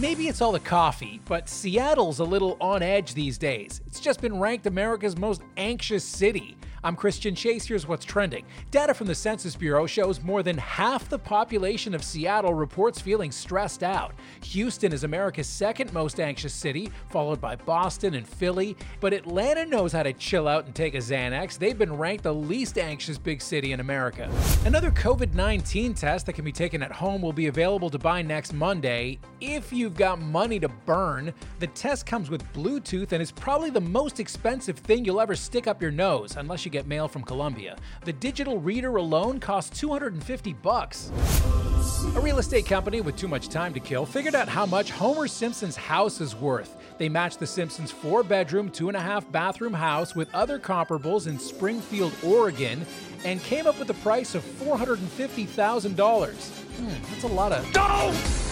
Maybe it's all the coffee, but Seattle's a little on edge these days. It's just been ranked America's most anxious city. I'm Christian Chase. Here's what's trending. Data from the Census Bureau shows more than half the population of Seattle reports feeling stressed out. Houston is America's second most anxious city, followed by Boston and Philly. But Atlanta knows how to chill out and take a Xanax. They've been ranked the least anxious big city in America. Another COVID 19 test that can be taken at home will be available to buy next Monday. If you've got money to burn, the test comes with Bluetooth and is probably the most expensive thing you'll ever stick up your nose, unless you get mail from Colombia. The digital reader alone costs 250 bucks. A real estate company with too much time to kill figured out how much Homer Simpson's house is worth. They matched the Simpsons' four bedroom, two and a half bathroom house with other comparables in Springfield, Oregon, and came up with a price of $450,000. Hmm, that's a lot of. Don't